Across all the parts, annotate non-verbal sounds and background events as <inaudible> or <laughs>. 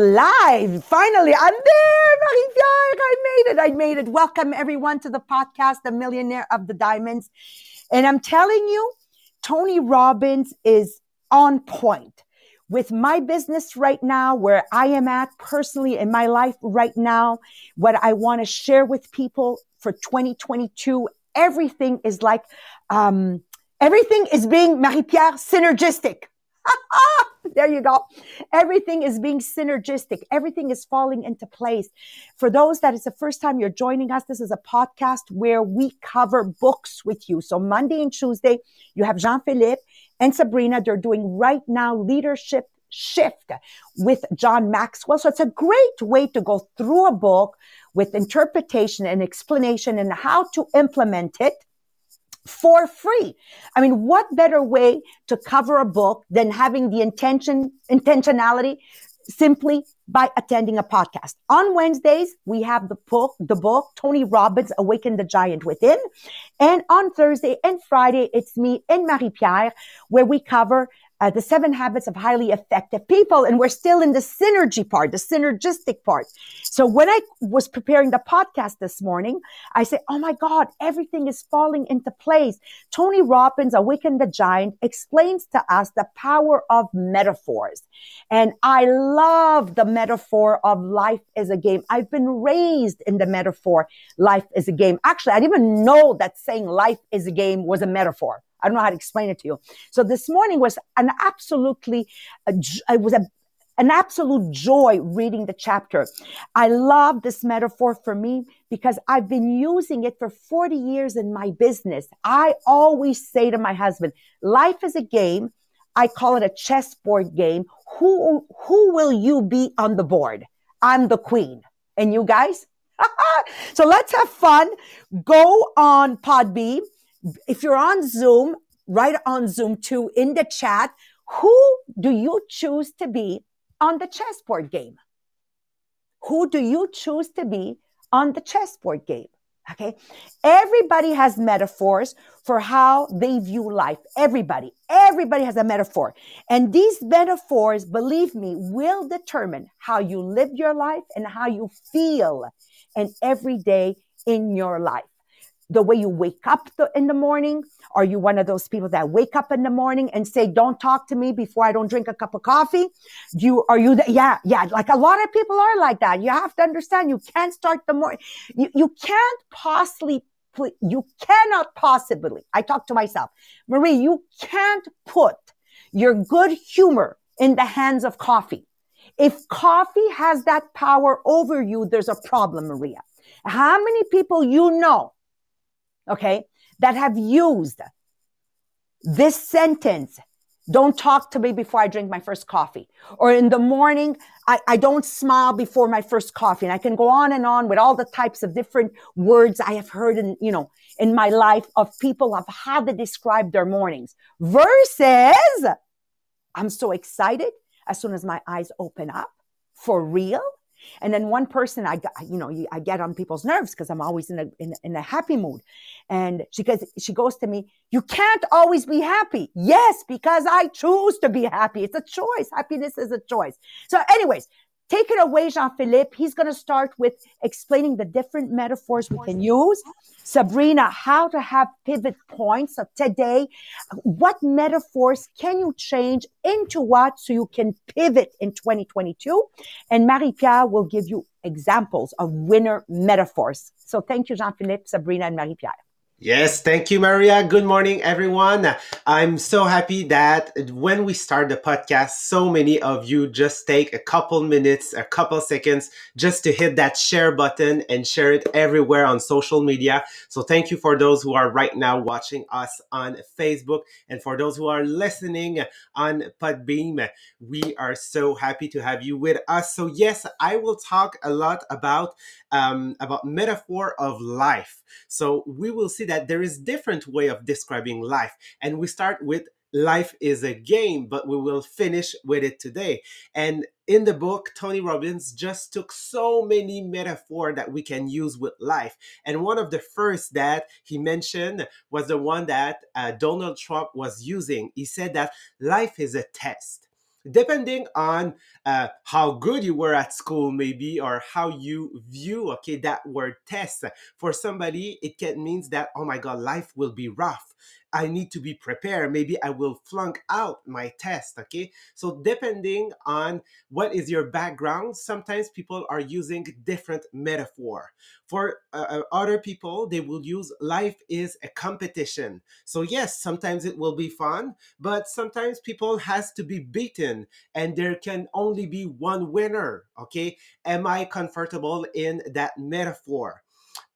live. Finally, I'm there, Marie-Pierre. I made it. I made it. Welcome everyone to the podcast, The Millionaire of the Diamonds. And I'm telling you, Tony Robbins is on point with my business right now, where I am at personally in my life right now, what I want to share with people for 2022. Everything is like, um, everything is being Marie-Pierre synergistic. <laughs> there you go. Everything is being synergistic. Everything is falling into place. For those that it's the first time you're joining us, this is a podcast where we cover books with you. So Monday and Tuesday, you have Jean-Philippe and Sabrina. They're doing right now leadership shift with John Maxwell. So it's a great way to go through a book with interpretation and explanation and how to implement it for free. I mean, what better way to cover a book than having the intention, intentionality simply by attending a podcast. On Wednesdays, we have the book, the book, Tony Robbins, Awaken the Giant Within. And on Thursday and Friday, it's me and Marie-Pierre, where we cover uh, the seven habits of highly effective people. And we're still in the synergy part, the synergistic part. So when I was preparing the podcast this morning, I said, Oh my God, everything is falling into place. Tony Robbins, Awaken the Giant explains to us the power of metaphors. And I love the metaphor of life is a game. I've been raised in the metaphor, life is a game. Actually, I didn't even know that saying life is a game was a metaphor. I don't know how to explain it to you. So this morning was an absolutely, it was a, an absolute joy reading the chapter. I love this metaphor for me because I've been using it for 40 years in my business. I always say to my husband, life is a game. I call it a chessboard game. Who, who will you be on the board? I'm the queen. And you guys? <laughs> so let's have fun. Go on Podbean if you're on Zoom, write on Zoom too in the chat. Who do you choose to be on the chessboard game? Who do you choose to be on the chessboard game? Okay. Everybody has metaphors for how they view life. Everybody, everybody has a metaphor. And these metaphors, believe me, will determine how you live your life and how you feel and every day in your life the way you wake up the, in the morning? Are you one of those people that wake up in the morning and say, don't talk to me before I don't drink a cup of coffee? Do you, are you, the, yeah, yeah, like a lot of people are like that. You have to understand you can't start the morning. You, you can't possibly, you cannot possibly, I talk to myself, Marie, you can't put your good humor in the hands of coffee. If coffee has that power over you, there's a problem, Maria. How many people you know okay, that have used this sentence. Don't talk to me before I drink my first coffee. Or in the morning, I, I don't smile before my first coffee. And I can go on and on with all the types of different words I have heard in, you know, in my life of people of how they describe their mornings versus I'm so excited as soon as my eyes open up for real. And then one person, I got, you know, I get on people's nerves because I'm always in a, in, in a happy mood. And she goes, she goes to me, you can't always be happy. Yes, because I choose to be happy. It's a choice. Happiness is a choice. So anyways, Take it away, Jean Philippe. He's going to start with explaining the different metaphors we can use. Sabrina, how to have pivot points. So today, what metaphors can you change into what so you can pivot in 2022? And Marie-Pierre will give you examples of winner metaphors. So thank you, Jean Philippe, Sabrina, and Marie-Pierre. Yes, thank you, Maria. Good morning, everyone. I'm so happy that when we start the podcast, so many of you just take a couple minutes, a couple seconds just to hit that share button and share it everywhere on social media. So thank you for those who are right now watching us on Facebook and for those who are listening on Podbean. We are so happy to have you with us. So yes, I will talk a lot about um, about metaphor of life. So we will see that there is different way of describing life, and we start with life is a game, but we will finish with it today. And in the book, Tony Robbins just took so many metaphor that we can use with life. And one of the first that he mentioned was the one that uh, Donald Trump was using. He said that life is a test depending on uh, how good you were at school maybe or how you view okay that word test. For somebody it can means that oh my god life will be rough I need to be prepared. Maybe I will flunk out my test. Okay. So, depending on what is your background, sometimes people are using different metaphor. For uh, uh, other people, they will use life is a competition. So, yes, sometimes it will be fun, but sometimes people has to be beaten and there can only be one winner. Okay. Am I comfortable in that metaphor?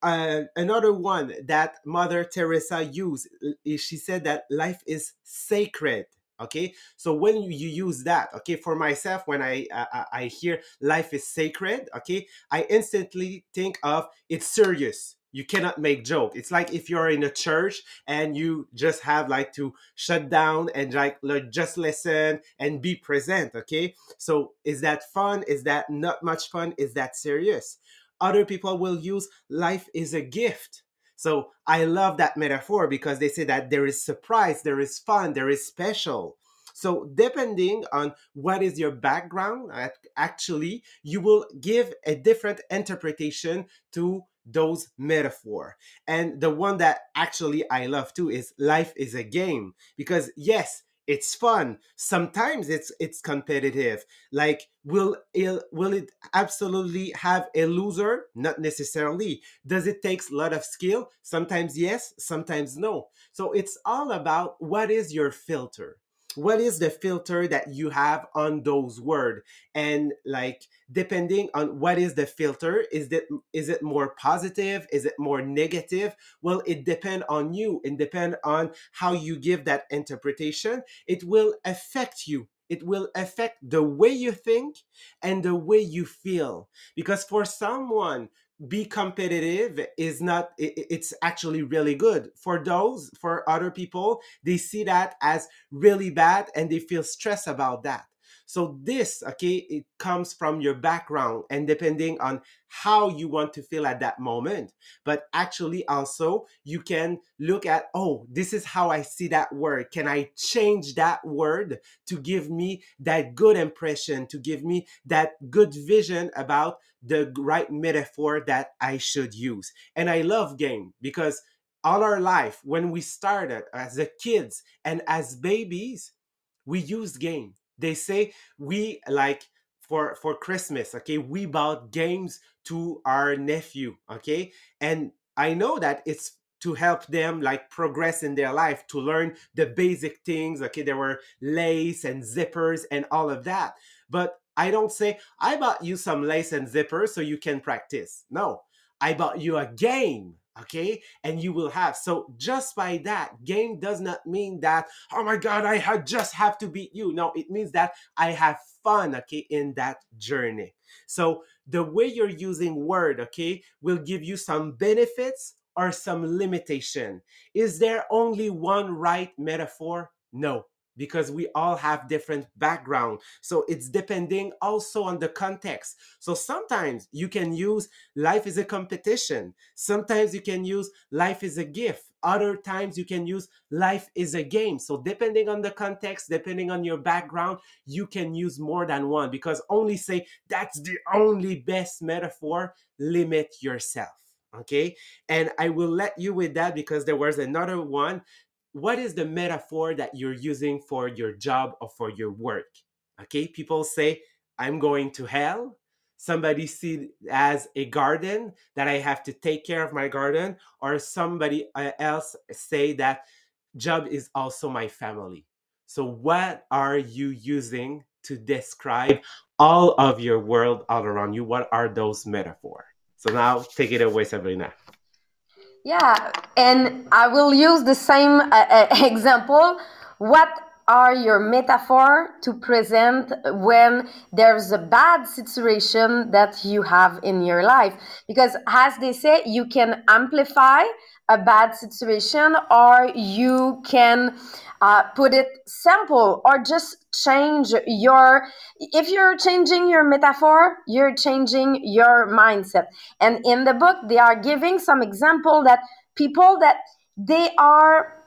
Uh, another one that Mother Teresa used, she said that life is sacred. Okay, so when you, use that, okay, for myself, when I, I I hear life is sacred, okay, I instantly think of it's serious. You cannot make joke. It's like if you're in a church and you just have like to shut down and like just listen and be present. Okay, so is that fun? Is that not much fun? Is that serious? Other people will use life is a gift. So I love that metaphor because they say that there is surprise, there is fun, there is special. So depending on what is your background, actually, you will give a different interpretation to those metaphor. And the one that actually I love too is life is a game because yes, it's fun. Sometimes it's it's competitive. Like will it will it absolutely have a loser? Not necessarily. Does it takes a lot of skill? Sometimes yes sometimes no. So it's all about what is your filter what is the filter that you have on those words and like depending on what is the filter is it is it more positive? Is it more negative? Well it depend on you. And depend on how you give that interpretation. It will affect you. It will affect the way you think and the way you feel. Because for someone be competitive is not it's actually really good. For those for other people they see that as really bad and they feel stressed about that so this, okay, it comes from your background and depending on how you want to feel at that moment. But actually also you can look at, oh, this is how I see that word. Can I change that word to give me that good impression, to give me that good vision about the right metaphor that I should use? And I love game because all our life when we started as a kids and as babies we used game they say we like for for christmas okay we bought games to our nephew okay? And i know that it's to help them like progress in their life to learn the basic things okay? There were lace and zippers and all of that. But i don't say i bought you some lace and zippers so you can practice. No. I bought you a game okay? And you will have so just by that game does not mean that oh my god i had just have to beat you. No it means that i have fun okay in that journey. So the way you're using word okay will give you some benefits or some limitation. Is there only one right metaphor? No because we all have different background. So it's depending also on the context. So sometimes you can use life is a competition. Sometimes you can use life is a gift. Other times you can use life is a game. So depending on the context depending on your background you can use more than one because only say that's the only best metaphor. Limit yourself. Okay? And i will let you with that because there was another one what is the metaphor that you're using for your job or for your work? Okay, people say, I'm going to hell. Somebody see as a garden that I have to take care of my garden, or somebody uh, else say that job is also my family. So, what are you using to describe all of your world all around you? What are those metaphors? So now take it away, Sabrina. Yeah, and I will use the same uh, uh, <laughs> example. What are your metaphor to present when there's a bad situation that you have in your life. Because as they say you can amplify a bad situation or you can uh, put it simple or just change your if you're changing your metaphor you're changing your mindset. And in the book they are giving some example that people that they are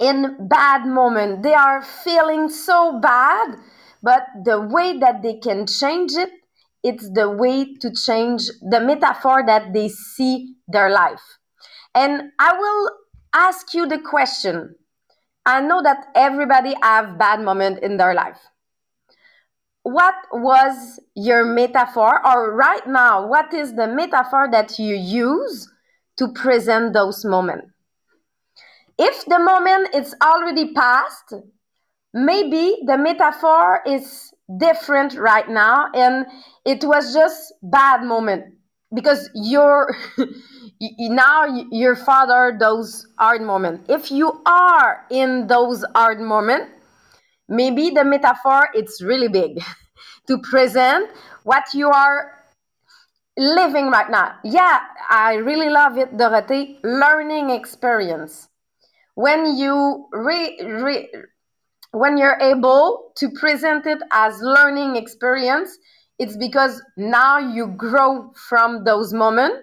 in bad moment. They are feeling so bad but the way that they can change it it's the way to change the metaphor that they see their life. And i will ask you the question. I know that everybody have bad moment in their life. What was your metaphor? Or right now what is the metaphor that you use to present those moments if the moment is already past, maybe the metaphor is different right now and it was just bad moment because you're <laughs> now your father those hard moment. If you are in those hard moment maybe the metaphor it's really big <laughs> to present what you are living right now. Yeah i really love it Dorothée learning experience when you re, re, when you're able to present it as learning experience it's because now you grow from those moments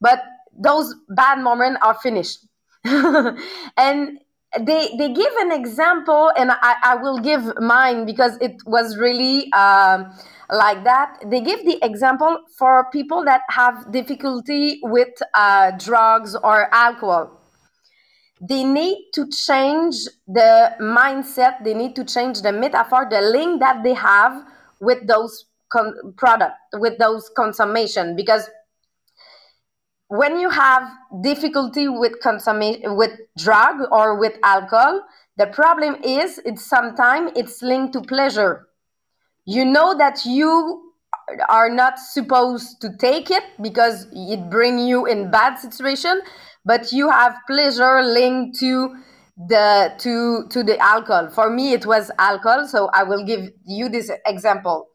but those bad moments are finished. <laughs> And they they give an example and i, I will give mine because it was really um, like that. They give the example for people that have difficulty with uh, drugs or alcohol they need to change the mindset. They need to change the metaphor the link that they have with those con- product with those consummation. Because when you have difficulty with consummation with drug or with alcohol the problem is it's sometimes it's linked to pleasure. You know that you are not supposed to take it because it bring you in bad situation but you have pleasure linked to the to to the alcohol. For me it was alcohol so i will give you this example.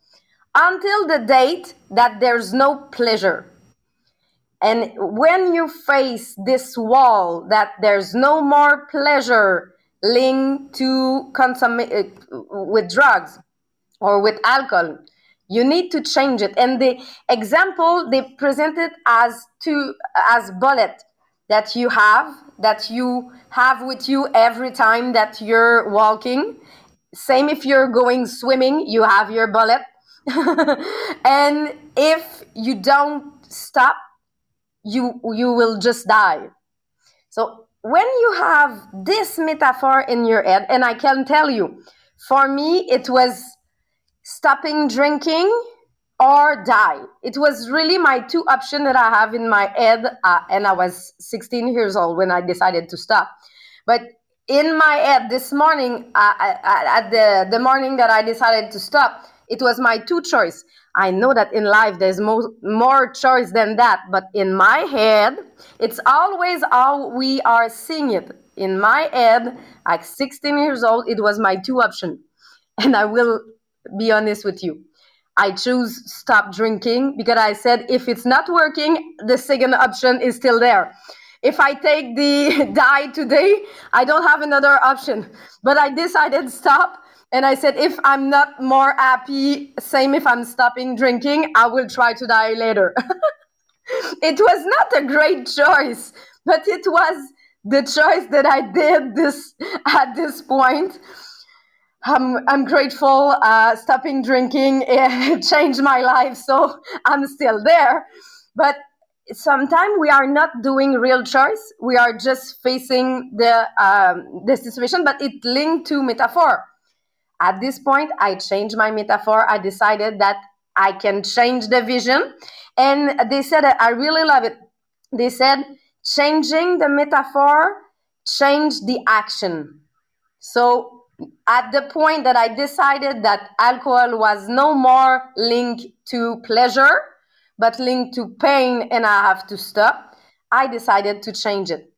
Until the date that there's no pleasure. And when you face this wall that there's no more pleasure linked to consume uh, with drugs or with alcohol you need to change it. And the example they presented as two as bullet that you have that you have with you every time that you're walking. Same if you're going swimming you have your bullet. <laughs> And if you don't stop you you will just die. So when you have this metaphor in your head and i can tell you for me it was stopping drinking or die. It was really my two options that I have in my head, uh, and I was 16 years old when I decided to stop. But in my head this morning, uh, at the the morning that I decided to stop, it was my two choice. I know that in life there's more more choice than that, but in my head, it's always how we are seeing it. In my head, at 16 years old, it was my two option, <laughs> and I will be honest with you I choose stop drinking because I said if it's not working, the second option is still there. If I take the <laughs> die today, I don't have another option. But I decided stop. And I said, if I'm not more happy, same if I'm stopping drinking, I will try to die later. <laughs> it was not a great choice, but it was the choice that I did this at this point I'm, I'm grateful. Uh, stopping drinking <laughs> changed my life, so I'm still there. But sometimes we are not doing real choice. We are just facing the um, the situation, but it linked to metaphor. At this point, I changed my metaphor. I decided that I can change the vision, and they said I really love it. They said changing the metaphor change the action. So at the point that I decided that alcohol was no more linked to pleasure, but linked to pain and I have to stop, I decided to change it.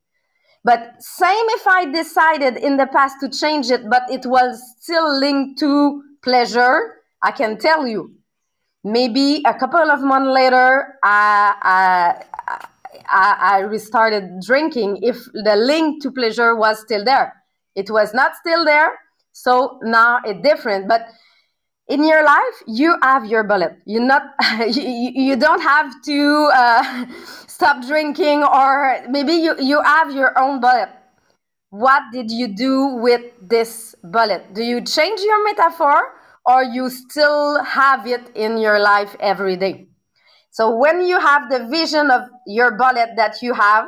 But same if I decided in the past to change it, but it was still linked to pleasure, I can tell you. Maybe a couple of months later, I, I, I, I restarted drinking if the link to pleasure was still there. It was not still there, so now it's different. But in your life, you have your bullet. You're not <laughs> you, you don't have to uh, <laughs> stop drinking, or maybe you you have your own bullet. What did you do with this bullet? Do you change your metaphor, or you still have it in your life every day? So when you have the vision of your bullet that you have,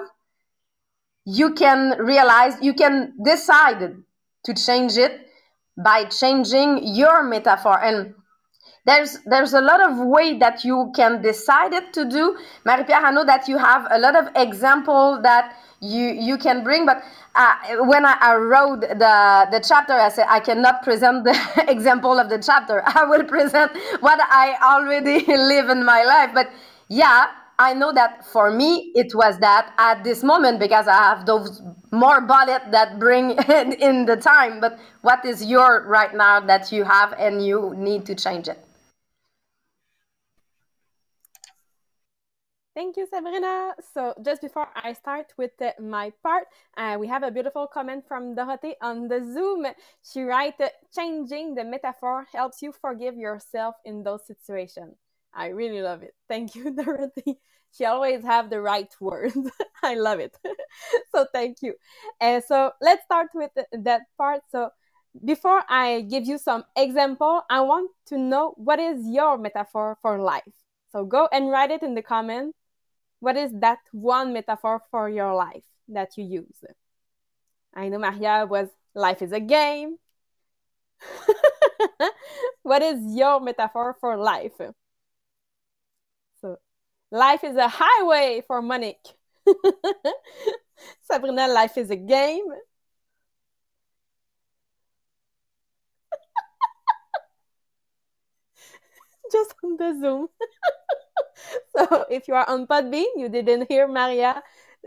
you can realize, you can decide to change it by changing your metaphor. And there's there's a lot of way that you can decide it to do. Marie-Pierre, I know that you have a lot of example that you you can bring, but uh, when I, I, wrote the the chapter, I said I cannot present the <laughs> example of the chapter. I will present what I already <laughs> live in my life. But yeah, I know that for me it was that at this moment because I have those more bullet that bring <laughs> in, in the time. But what is your right now that you have and you need to change it? Thank you, Sabrina. So just before I start with my part, uh, we have a beautiful comment from Dorothée on the Zoom. She writes, changing the metaphor helps you forgive yourself in those situations. I really love it. Thank you, <laughs> Dorothy. She always have the right words. <laughs> I love it. <laughs> so thank you. And so let's start with that part. So before I give you some example, I want to know what is your metaphor for life. So go and write it in the comment what is that one metaphor for your life that you use? I know Maria was life is a game. what is your metaphor for life? Life is a highway for Monique. <laughs> Sabrina, life is a game. <laughs> Just on the Zoom. <laughs> so if you are on Podbean, you didn't hear Maria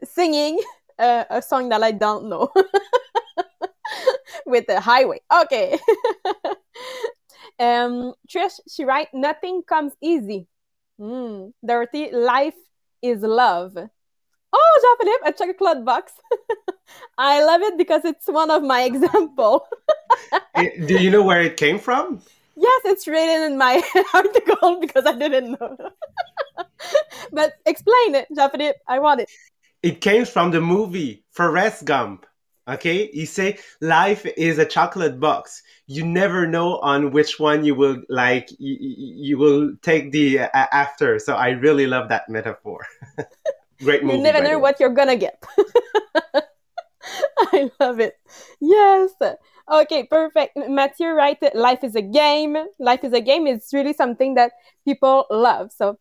singing uh, a song that I don't know with the highway. Okay. um, Trish, she write, nothing comes easy. Mm. Dorothy, life is love. Oh, Jean-Philippe, a chocolate box. <laughs> I love it because it's one of my <laughs> example. Do you know where it came from? Yes, it's written in my <laughs> article because I didn't know. but explain it, Japanese. I want it. It came from the movie Forrest Gump. Okay, you say life is a chocolate box. You never know on which one you will like. You, you will take the uh, after. So I really love that metaphor. <laughs> Great movie. You never know what you're gonna get. <laughs> I love it. Yes. Okay, perfect. Matthew, right? Life is a game. Life is a game is really something that people love. So,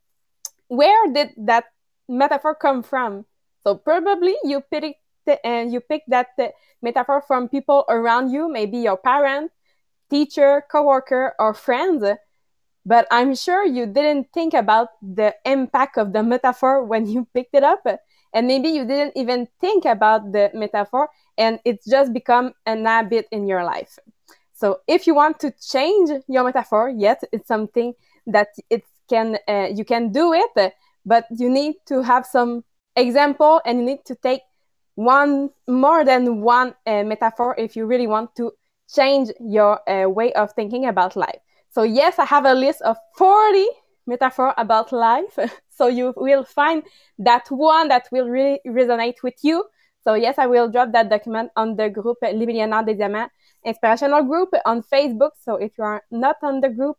where did that metaphor come from? So, probably you picked and you picked that metaphor from people around you, maybe your parent, teacher, coworker, or friends. But I'm sure you didn't think about the impact of the metaphor when you <laughs> picked it up. And maybe you didn't even think about the metaphor and it's just become an habit in your life. So if you want to change your metaphor, yes, it's something that it can uh, you can do it, but you need to have some example and you need to take one more than one uh, metaphor if you really want to change your uh, way of thinking about life. So yes, I have a list of 40 metaphor about life. <laughs> so you will find that one that will really resonate with you so yes, I will drop that document on the group Les Millionnaires des Diamants Inspirational Group on Facebook. So if you are not on the group,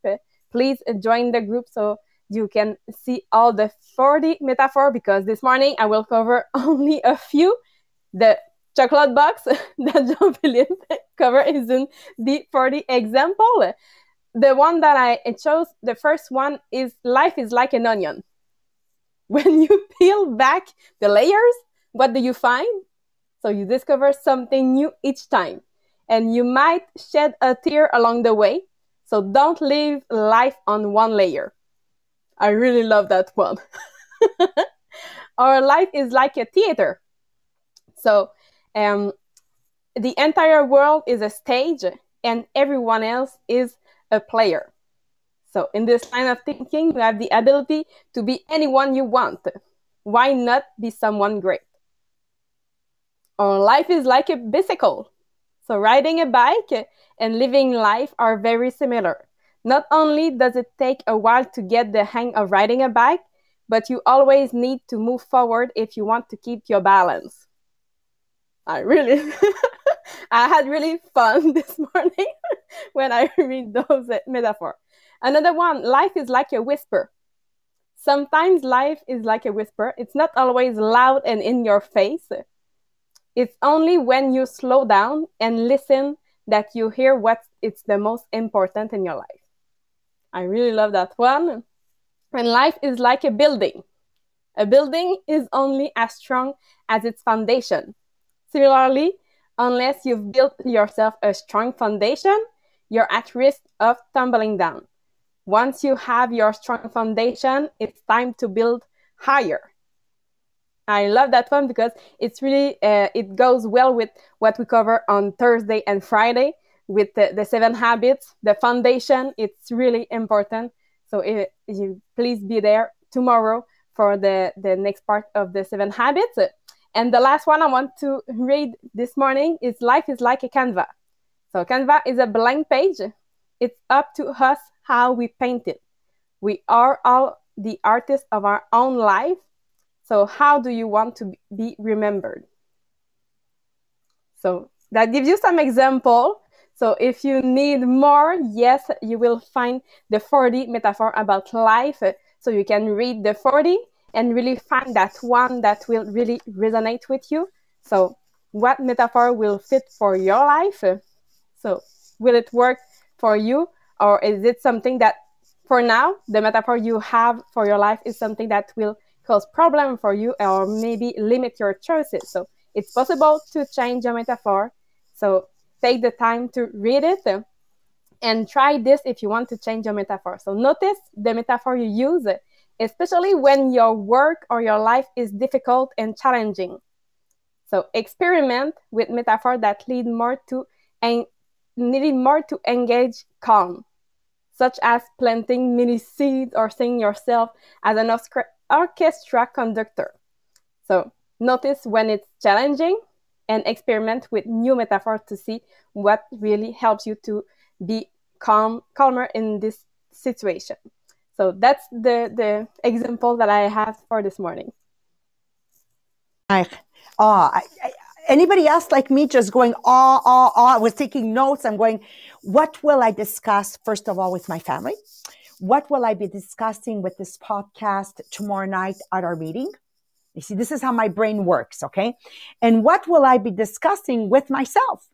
please join the group so you can see all the 40 metaphor because this morning I will cover <laughs> only a few. The chocolate box <laughs> that Jean-Philippe <laughs> cover is in the 40 example. The one that I chose, the first one is life is like an onion. <laughs> When you peel back the layers, what do you find? So you discover something new each time. And you might shed a tear along the way. So don't leave life on one layer. I really love that one. Our life is like a theater. So Um, the entire world is a stage and everyone else is a player. So in this line of thinking, you have the ability to be anyone you want. Why not be someone great? Our life is like a bicycle. So riding a bike and living life are very similar. Not only does it take a while to get the hang of riding a bike, but you always need to move forward if you want to keep your balance. I really, <laughs> I had really fun <laughs> this morning <laughs> when I read those metaphor. Another one, life is like a whisper. Sometimes life is like a whisper. It's not always loud and in your face. It's only when you slow down and listen that you hear what it's the most important in your life. I really love that one. And life is like a building. A building is only as strong as its foundation. Similarly, unless you've built yourself a strong foundation, you're at risk of tumbling down. Once you have your strong foundation, it's time to build higher. I love that one because it's really uh, it goes well with what we cover on Thursday and Friday with the, the seven habits. The foundation it's really important. So it, you please be there tomorrow for the the next part of the seven habits. And the last one I want to read this morning is life is like a Canva. So Canva is a blank page. It's up to us how we paint it. We are all the artists of our own life so, how do you want to be remembered? So, that gives you some example. So, if you need more, yes, you will find the 40 metaphor about life. So, you can read the 40 and really find that one that will really resonate with you. So, what metaphor will fit for your life? So, will it work for you? Or is it something that for now, the metaphor you have for your life is something that will cause problem for you or maybe limit your choices. So it's possible to change your metaphor. So take the time to read it and try this if you want to change your metaphor. So notice the metaphor you use, especially when your work or your life is difficult and challenging. So experiment with metaphors that lead more to and needed more to engage calm, such as planting mini seeds or seeing yourself as an orchestra conductor. So notice when it's challenging and experiment with new metaphors to see what really helps you to be calm, calmer in this situation. So that's the, the example that I have for this morning. Oh, I, I, anybody else like me just going, ah, ah, ah, I was taking notes. I'm going, what will I discuss first of all with my family? What will I be discussing with this podcast tomorrow night at our meeting? You see, this is how my brain works. Okay. And what will I be discussing with myself?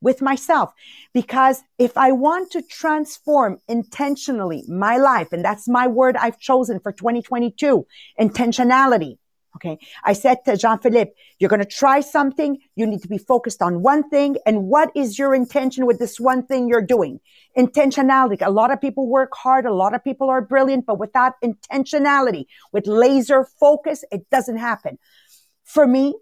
With myself. Because if I want to transform intentionally my life, and that's my word I've chosen for 2022, intentionality. Okay. I said to Jean Philippe, you're going to try something. You need to be focused on one thing. And what is your intention with this one thing you're doing? Intentionality. A lot of people work hard. A lot of people are brilliant, but without intentionality, with laser focus, it doesn't happen. For me,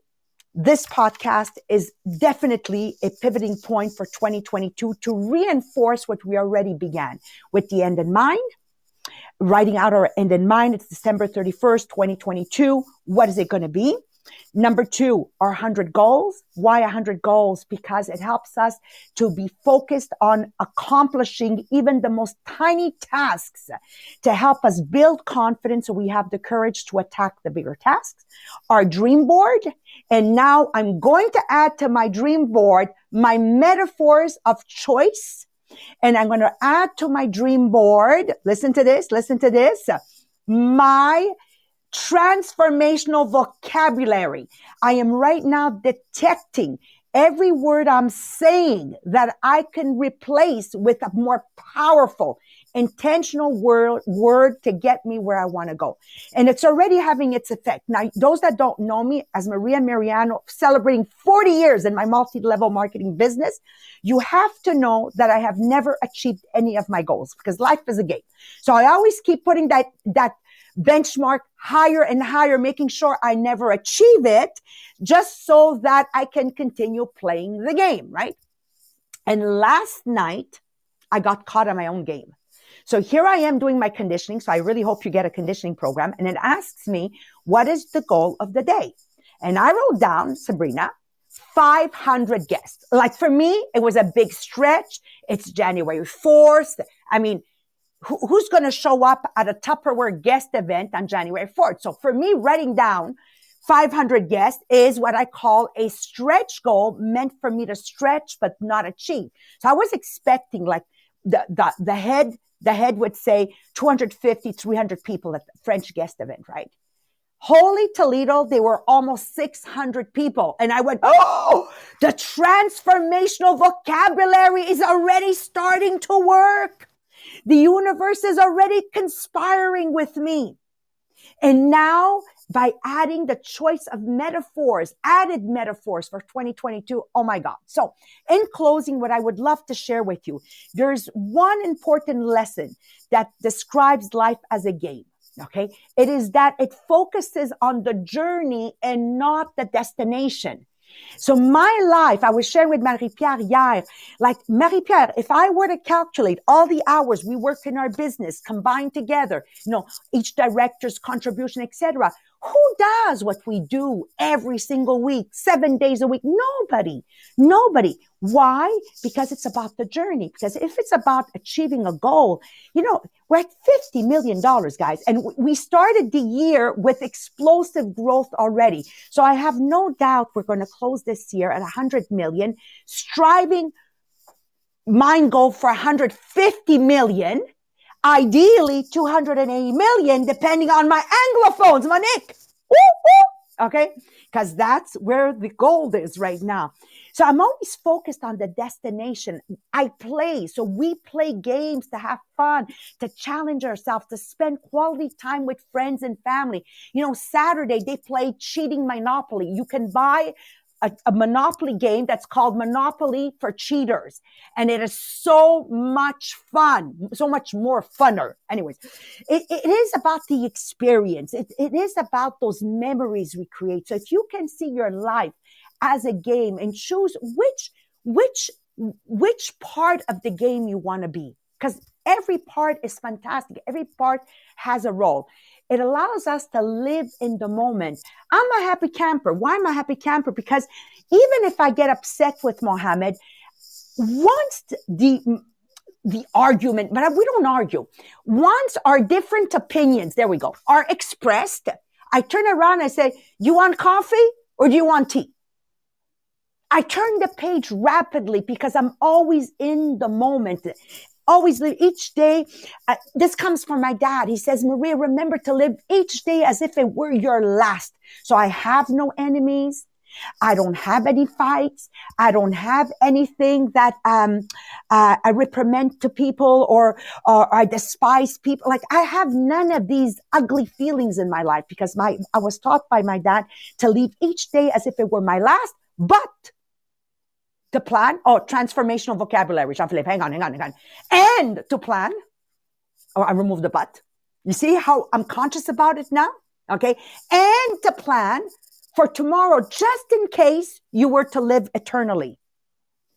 this podcast is definitely a pivoting point for 2022 to reinforce what we already began with the end in mind writing out our end in mind. It's December 31st, 2022. What is it going to be? Number two, our 100 goals. Why 100 goals? Because it helps us to be focused on accomplishing even the most tiny tasks to help us build confidence so we have the courage to attack the bigger tasks. Our dream board. And now I'm going to add to my dream board my metaphors of choice and I'm going to add to my dream board. Listen to this. Listen to this. My transformational vocabulary. I am right now detecting every word I'm saying that I can replace with a more powerful intentional word, word to get me where I want to go. And it's already having its effect. Now, those that don't know me as Maria Mariano, celebrating 40 years in my multi-level marketing business, you have to know that I have never achieved any of my goals because life is a game. So I always keep putting that, that benchmark higher and higher, making sure I never achieve it just so that I can continue playing the game, right? And last night I got caught on my own game. So here I am doing my conditioning. So I really hope you get a conditioning program. And it asks me, what is the goal of the day? And I wrote down, Sabrina, 500 guests. Like for me, it was a big stretch. It's January 4th. I mean, who, who's going to show up at a Tupperware guest event on January 4th? So for me, writing down 500 guests is what I call a stretch goal meant for me to stretch, but not achieve. So I was expecting like the, the, the head, the head would say 250, 300 people at the French guest event, right? Holy Toledo, they were almost 600 people. And I went, Oh, the transformational vocabulary is already starting to work. The universe is already conspiring with me. And now by adding the choice of metaphors, added metaphors for 2022. Oh my God. So in closing, what I would love to share with you, there's one important lesson that describes life as a game. Okay. It is that it focuses on the journey and not the destination. So my life, I was sharing with Marie-Pierre hier, like Marie-Pierre, if I were to calculate all the hours we work in our business combined together, you know, each director's contribution, etc., who does what we do every single week, seven days a week? Nobody. Nobody. Why? Because it's about the journey. Because if it's about achieving a goal, you know, we're at $50 million, guys. And we started the year with explosive growth already. So I have no doubt we're going to close this year at 100 million, striving mind goal for 150 million ideally 280 million, depending on my anglophones, Monique. Okay. Cause that's where the gold is right now. So I'm always focused on the destination. I play. So we play games to have fun, to challenge ourselves, to spend quality time with friends and family. You know, Saturday they play cheating Monopoly. You can buy a, a, monopoly game that's called Monopoly for Cheaters. And it is so much fun, so much more funner. Anyways, it, it is about the experience. It, it is about those memories we create. So if you can see your life as a game and choose which, which, which part of the game you want to be, because every part is fantastic. Every part has a role. It allows us to live in the moment. I'm a happy camper. Why am I a happy camper? Because even if I get upset with Mohammed, once the the argument, but we don't argue. Once our different opinions, there we go, are expressed, I turn around and I say, you want coffee or do you want tea? I turn the page rapidly because I'm always in the moment always live each day. Uh, this comes from my dad. He says, Maria, remember to live each day as if it were your last. So I have no enemies. I don't have any fights. I don't have anything that um, uh, I reprimand to people or, or I despise people. Like I have none of these ugly feelings in my life because my I was taught by my dad to live each day as if it were my last. But to plan, oh, transformational vocabulary, Jean-Philippe, hang on, hang on, hang on. And to plan, oh, I remove the but. You see how I'm conscious about it now? Okay. And to plan for tomorrow, just in case you were to live eternally.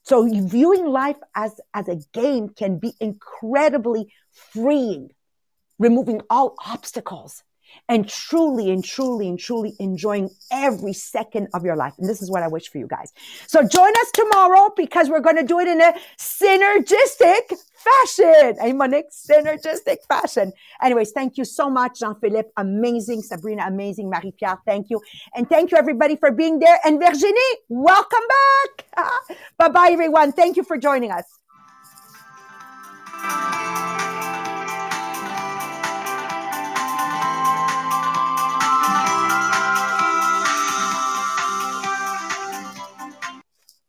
So viewing life as, as a game can be incredibly freeing, removing all obstacles and truly and truly and truly enjoying every second of your life. And this is what I wish for you guys. So join us tomorrow because we're going to do it in a synergistic fashion. A Monique synergistic fashion. Anyways, thank you so much, Jean-Philippe. Amazing. Sabrina, amazing. Marie-Pierre, thank you. And thank you everybody for being there. And Virginie, welcome back. <laughs> bye bye, everyone. Thank you for joining us.